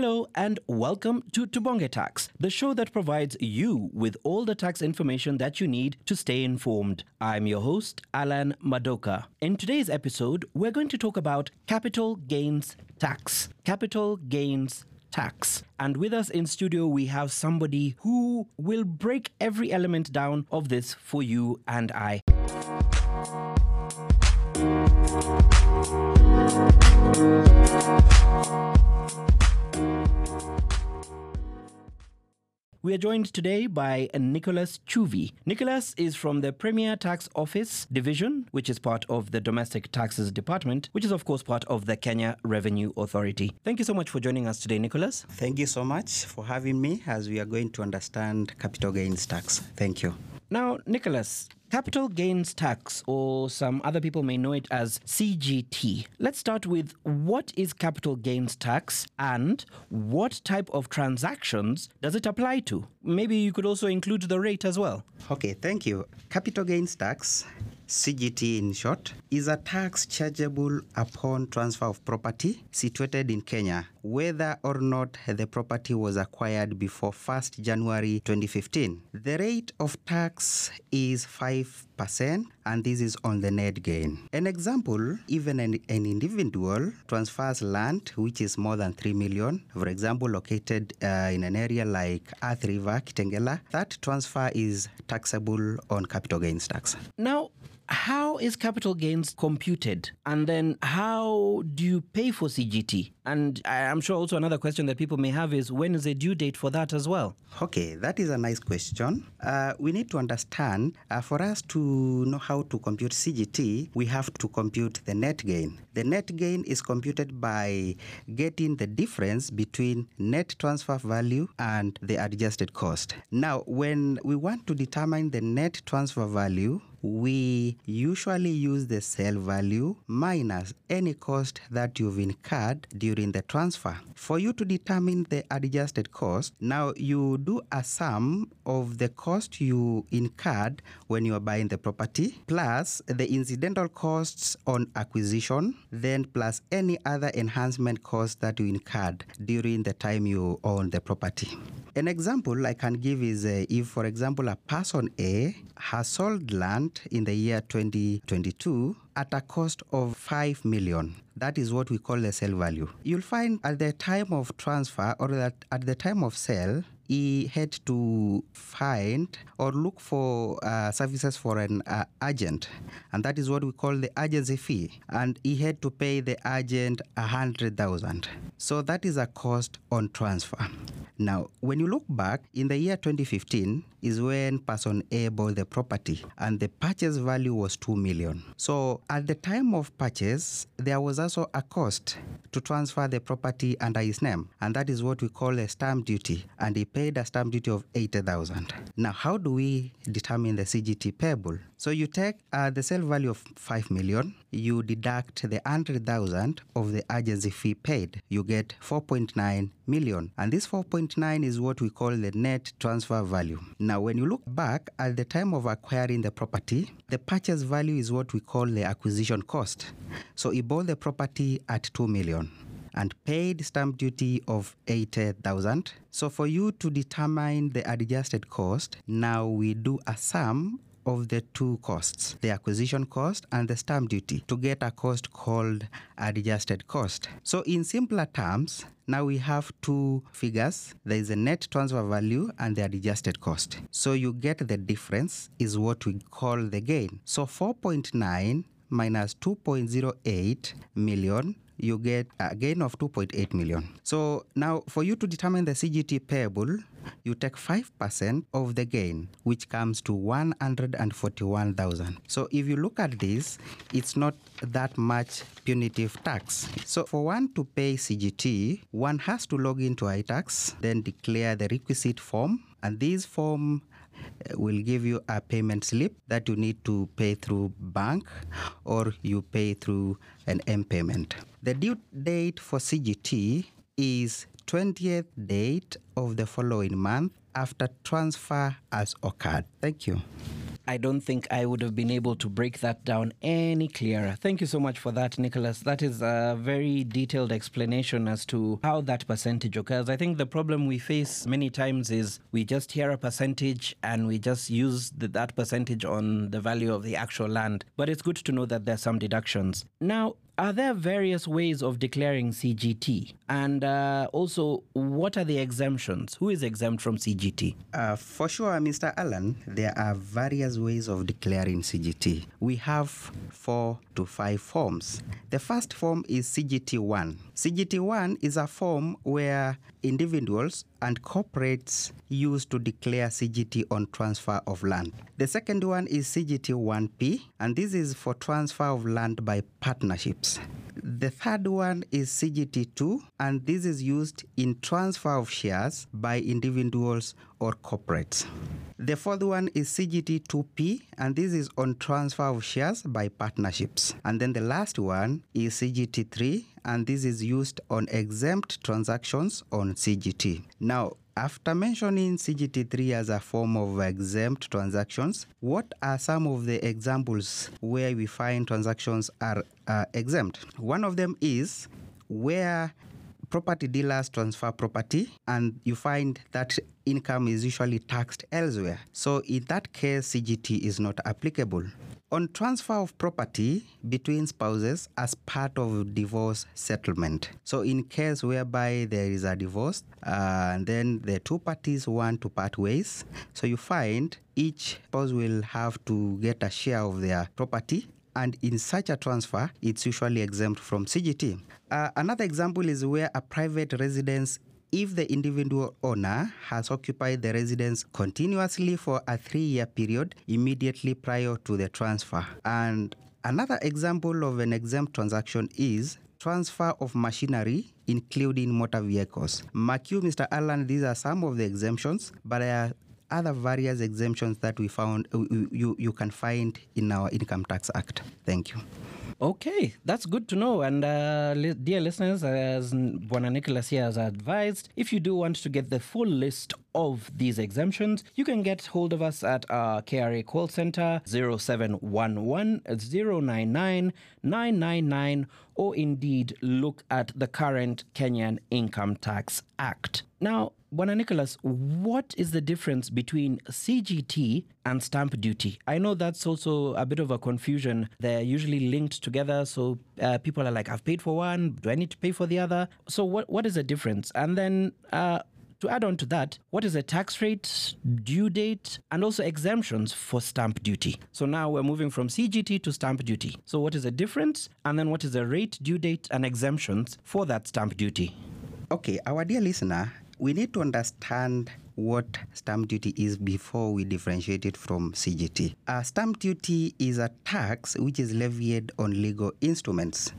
Hello and welcome to Tubonge Tax, the show that provides you with all the tax information that you need to stay informed. I'm your host, Alan Madoka. In today's episode, we're going to talk about capital gains tax. Capital gains tax. And with us in studio, we have somebody who will break every element down of this for you and I. We are joined today by Nicholas Kyuvi. Nicholas is from the Premier Tax Office Division, which is part of the Domestic Taxes Department, which is, of course, part of the Kenya Revenue Authority. Thank you so much for joining us today, Nicholas. Thank you so much for having me as we are going to understand capital gains tax. Thank you. Now, Nicholas, capital gains tax, or some other people may know it as CGT. Let's start with what is capital gains tax and what type of transactions does it apply to? Maybe you could also include the rate as well. Okay, thank you. Capital gains tax, CGT in short, is a tax chargeable upon transfer of property situated in Kenya, whether or not the property was acquired before 1st January 2015. The rate of tax is 5%, and this is on the net gain. An example, even an, an individual transfers land which is more than 3 million, for example, located uh, in an area like Athi River, Kitengela, that transfer is taxable on capital gains tax. Now, how is capital gains computed? And then how do you pay for CGT? And I'm sure also another question that people may have is when is the due date for that as well? Okay, that is a nice question. Uh, we need to understand uh, for us to know how to compute CGT, we have to compute the net gain. The net gain is computed by getting the difference between net transfer value and the adjusted cost. Now, when we want to determine the net transfer value, we usually use the sale value minus any cost that you've incurred during the transfer. For you to determine the adjusted cost, now you do a sum of the cost you incurred when you are buying the property plus the incidental costs on acquisition, then plus any other enhancement costs that you incurred during the time you own the property. An example I can give is uh, if, for example, a person A has sold land in the year 2022 at a cost of 5 million. That is what we call the sale value. You'll find at the time of transfer or that at the time of sale, he had to find or look for uh, services for an uh, agent, and that is what we call the agency fee. And he had to pay the agent a hundred thousand. So that is a cost on transfer. Now, when you look back in the year 2015, is when person A bought the property, and the purchase value was two million. So at the time of purchase, there was also a cost to transfer the property under his name, and that is what we call a stamp duty. And he paid a stamp duty of 80,000. Now, how do we determine the CGT payable? So you take uh, the sale value of 5 million, you deduct the 100,000 of the agency fee paid, you get 4.9 million. And this 4.9 is what we call the net transfer value. Now, when you look back at the time of acquiring the property, the purchase value is what we call the acquisition cost. So he bought the property at 2 million and paid stamp duty of 80,000. So for you to determine the adjusted cost, now we do a sum of the two costs, the acquisition cost and the stamp duty, to get a cost called adjusted cost. So in simpler terms, now we have two figures. There is a net transfer value and the adjusted cost. So you get the difference is what we call the gain. So 4.9 minus 2.08 million you get a gain of 2.8 million. So now for you to determine the CGT payable, you take 5% of the gain, which comes to 141,000. So if you look at this, it's not that much punitive tax. So for one to pay CGT, one has to log into iTax, then declare the requisite form, and this form uh, will give you a payment slip that you need to pay through bank or you pay through an M payment. The due date for CGT is 20th date of the following month after transfer has occurred. Thank you. I don't think I would have been able to break that down any clearer. Thank you so much for that, Nicholas. That is a very detailed explanation as to how that percentage occurs. I think the problem we face many times is we just hear a percentage and we just use the, that percentage on the value of the actual land. But it's good to know that there are some deductions. Now, are there various ways of declaring CGT? And uh, also, what are the exemptions? Who is exempt from CGT? Uh, for sure, Mr. Alan, there are various ways of declaring CGT. We have four to five forms. The first form is CGT1. CGT1 is a form where individuals and corporates use to declare CGT on transfer of land. The second one is CGT1P, and this is for transfer of land by partnerships. The third one is CGT2, and this is used in transfer of shares by individuals or corporates. The fourth one is CGT2P, and this is on transfer of shares by partnerships. And then the last one is CGT3, and this is used on exempt transactions on CGT. Now, after mentioning CGT3 as a form of exempt transactions, what are some of the examples where we find transactions are uh, exempt? One of them is where property dealers transfer property and you find that income is usually taxed elsewhere. So in that case, CGT is not applicable. On transfer of property between spouses as part of divorce settlement. So in case whereby there is a divorce uh, and then the two parties want to part ways, so you find each spouse will have to get a share of their property and in such a transfer, it's usually exempt from CGT. Uh, another example is where a private residence if the individual owner has occupied the residence continuously for a three year period immediately prior to the transfer. And another example of an exempt transaction is transfer of machinery, including motor vehicles. Mark you, Mr. Alan, these are some of the exemptions, but there are other various exemptions that we found uh, you, you can find in our Income Tax Act. Thank you. Okay, that's good to know. And uh, li- dear listeners, as Bwana Nicholas here has advised, if you do want to get the full list of these exemptions, you can get hold of us at our KRA call center 0711 099 999 or indeed look at the current Kenyan Income Tax Act. Now, Bwana Nicholas, what is the difference between CGT and stamp duty? I know that's also a bit of a confusion. They're usually linked together, so uh, people are like, I've paid for one, do I need to pay for the other? So, what, what is the difference? And then, uh, to add on to that, what is the tax rate, due date, and also exemptions for stamp duty? So now we're moving from CGT to stamp duty. So, what is the difference? And then, what is the rate, due date, and exemptions for that stamp duty? Okay, our dear listener, we need to understand what stamp duty is before we differentiate it from CGT. Uh, stamp duty is a tax which is levied on legal instruments,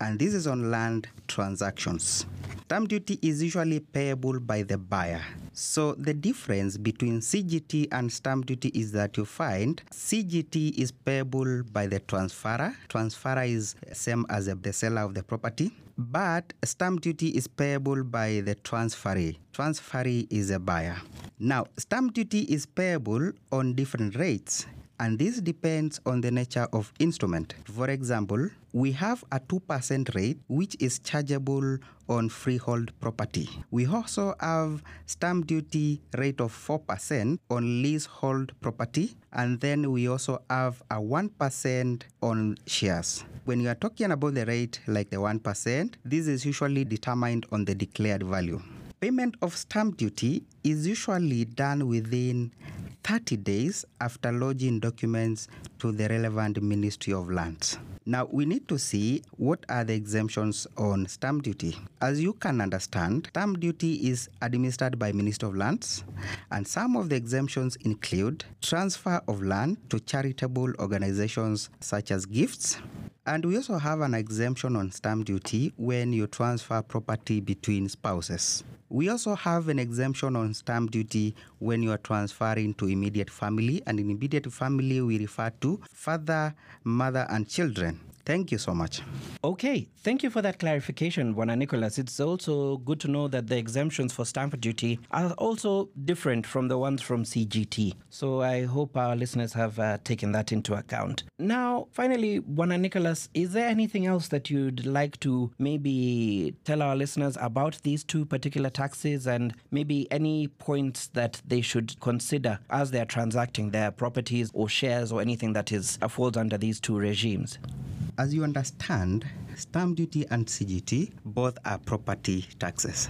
and this is on land transactions. Stamp duty is usually payable by the buyer. So the difference between CGT and stamp duty is that you find CGT is payable by the transferor. Transferor is same as the seller of the property. But stamp duty is payable by the transferee. Transferee is a buyer. Now, stamp duty is payable on different rates and this depends on the nature of instrument. For example, we have a 2% rate which is chargeable on freehold property. We also have stamp duty rate of 4% on leasehold property and then we also have a 1% on shares. When you are talking about the rate like the 1%, this is usually determined on the declared value. Payment of stamp duty is usually done within 30 days after lodging documents to the relevant Ministry of Lands. Now, we need to see what are the exemptions on stamp duty. As you can understand, stamp duty is administered by Ministry of Lands, and some of the exemptions include transfer of land to charitable organizations such as gifts, and we also have an exemption on stamp duty when you transfer property between spouses. We also have an exemption on stamp duty when you are transferring to immediate family, and in immediate family, we refer to father, mother, and children. Thank you so much. Okay, thank you for that clarification, Bwana Nicholas. It's also good to know that the exemptions for stamp duty are also different from the ones from CGT. So I hope our listeners have uh, taken that into account. Now, finally, Bwana Nicholas, is there anything else that you'd like to maybe tell our listeners about these two particular taxes and maybe any points that they should consider as they're transacting their properties or shares or anything that is uh, falls under these two regimes? As you understand, stamp duty and CGT both are property taxes.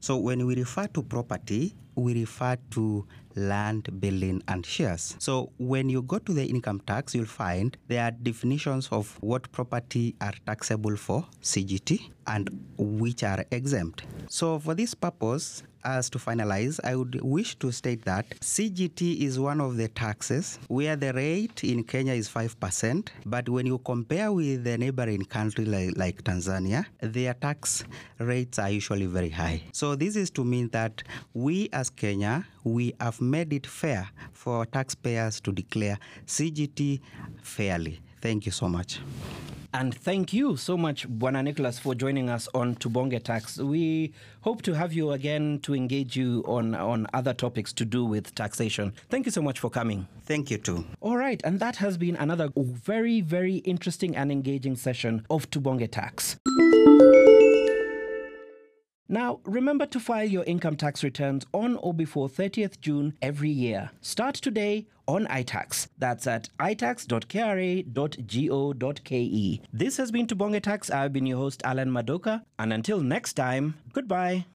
So when we refer to property, we refer to land, building, and shares. So when you go to the income tax, you'll find there are definitions of what property are taxable for CGT and which are exempt. So for this purpose, as to finalize, I would wish to state that CGT is one of the taxes where the rate in Kenya is 5%, but when you compare with the neighboring country like, like Tanzania, their tax rates are usually very high. So this is to mean that we as Kenya, we have made it fair for taxpayers to declare CGT fairly. Thank you so much. And thank you so much, Bwana Nicholas, for joining us on Tubonge Tax. We hope to have you again to engage you on, on other topics to do with taxation. Thank you so much for coming. Thank you too. All right, and that has been another very, very interesting and engaging session of Tubonge Tax. Now, remember to file your income tax returns on or before 30th June every year. Start today on iTax. That's at itax.kra.go.ke. This has been Tubonge Tax. I've been your host, Alan Madoka. And until next time, goodbye.